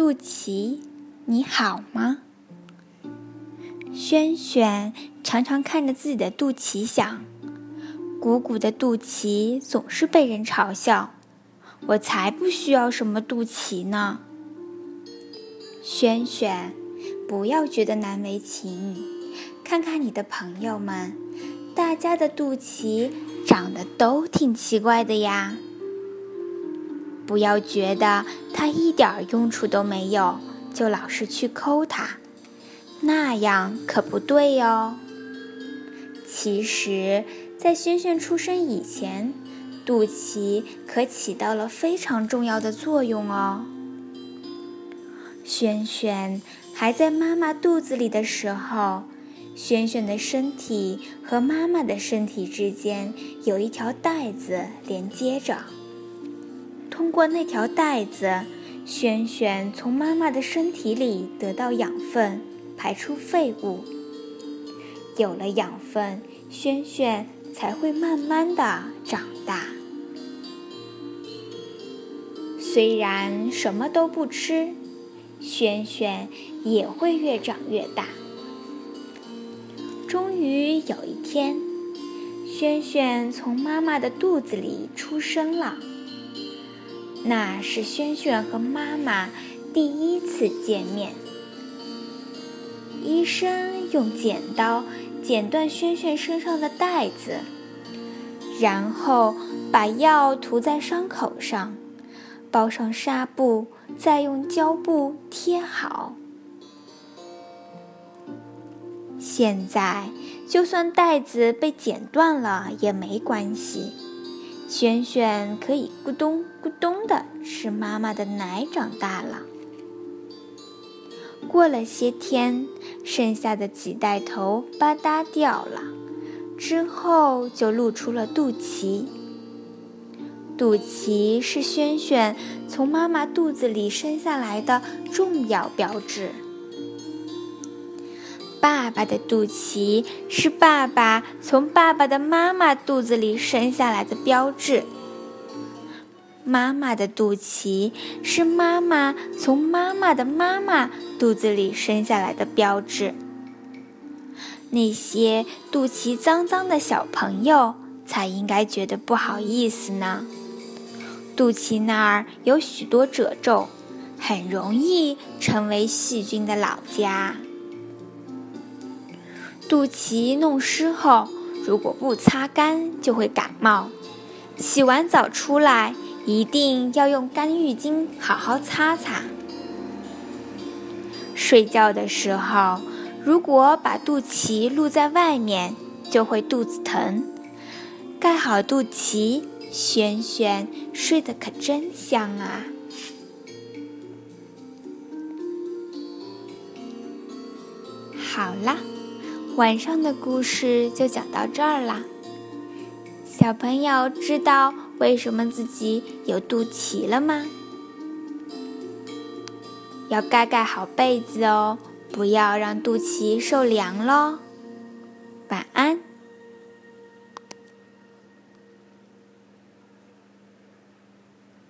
肚脐，你好吗？轩轩常常看着自己的肚脐想：鼓鼓的肚脐总是被人嘲笑，我才不需要什么肚脐呢。轩轩，不要觉得难为情，看看你的朋友们，大家的肚脐长得都挺奇怪的呀。不要觉得它一点用处都没有，就老是去抠它，那样可不对哦。其实，在轩轩出生以前，肚脐可起到了非常重要的作用哦。轩轩还在妈妈肚子里的时候，轩轩的身体和妈妈的身体之间有一条带子连接着。通过那条带子，轩轩从妈妈的身体里得到养分，排出废物。有了养分，轩轩才会慢慢的长大。虽然什么都不吃，轩轩也会越长越大。终于有一天，轩轩从妈妈的肚子里出生了。那是轩轩和妈妈第一次见面。医生用剪刀剪断轩轩身上的带子，然后把药涂在伤口上，包上纱布，再用胶布贴好。现在，就算带子被剪断了也没关系。轩轩可以咕咚咕咚的吃妈妈的奶长大了。过了些天，剩下的几袋头吧嗒掉了，之后就露出了肚脐。肚脐是轩轩从妈妈肚子里生下来的重要标志。爸爸的肚脐是爸爸从爸爸的妈妈肚子里生下来的标志。妈妈的肚脐是妈妈从妈妈的妈妈肚子里生下来的标志。那些肚脐脏脏的小朋友才应该觉得不好意思呢。肚脐那儿有许多褶皱，很容易成为细菌的老家。肚脐弄湿后，如果不擦干，就会感冒。洗完澡出来，一定要用干浴巾好好擦擦。睡觉的时候，如果把肚脐露在外面，就会肚子疼。盖好肚脐，轩轩睡得可真香啊！好啦。晚上的故事就讲到这儿啦。小朋友知道为什么自己有肚脐了吗？要盖盖好被子哦，不要让肚脐受凉喽。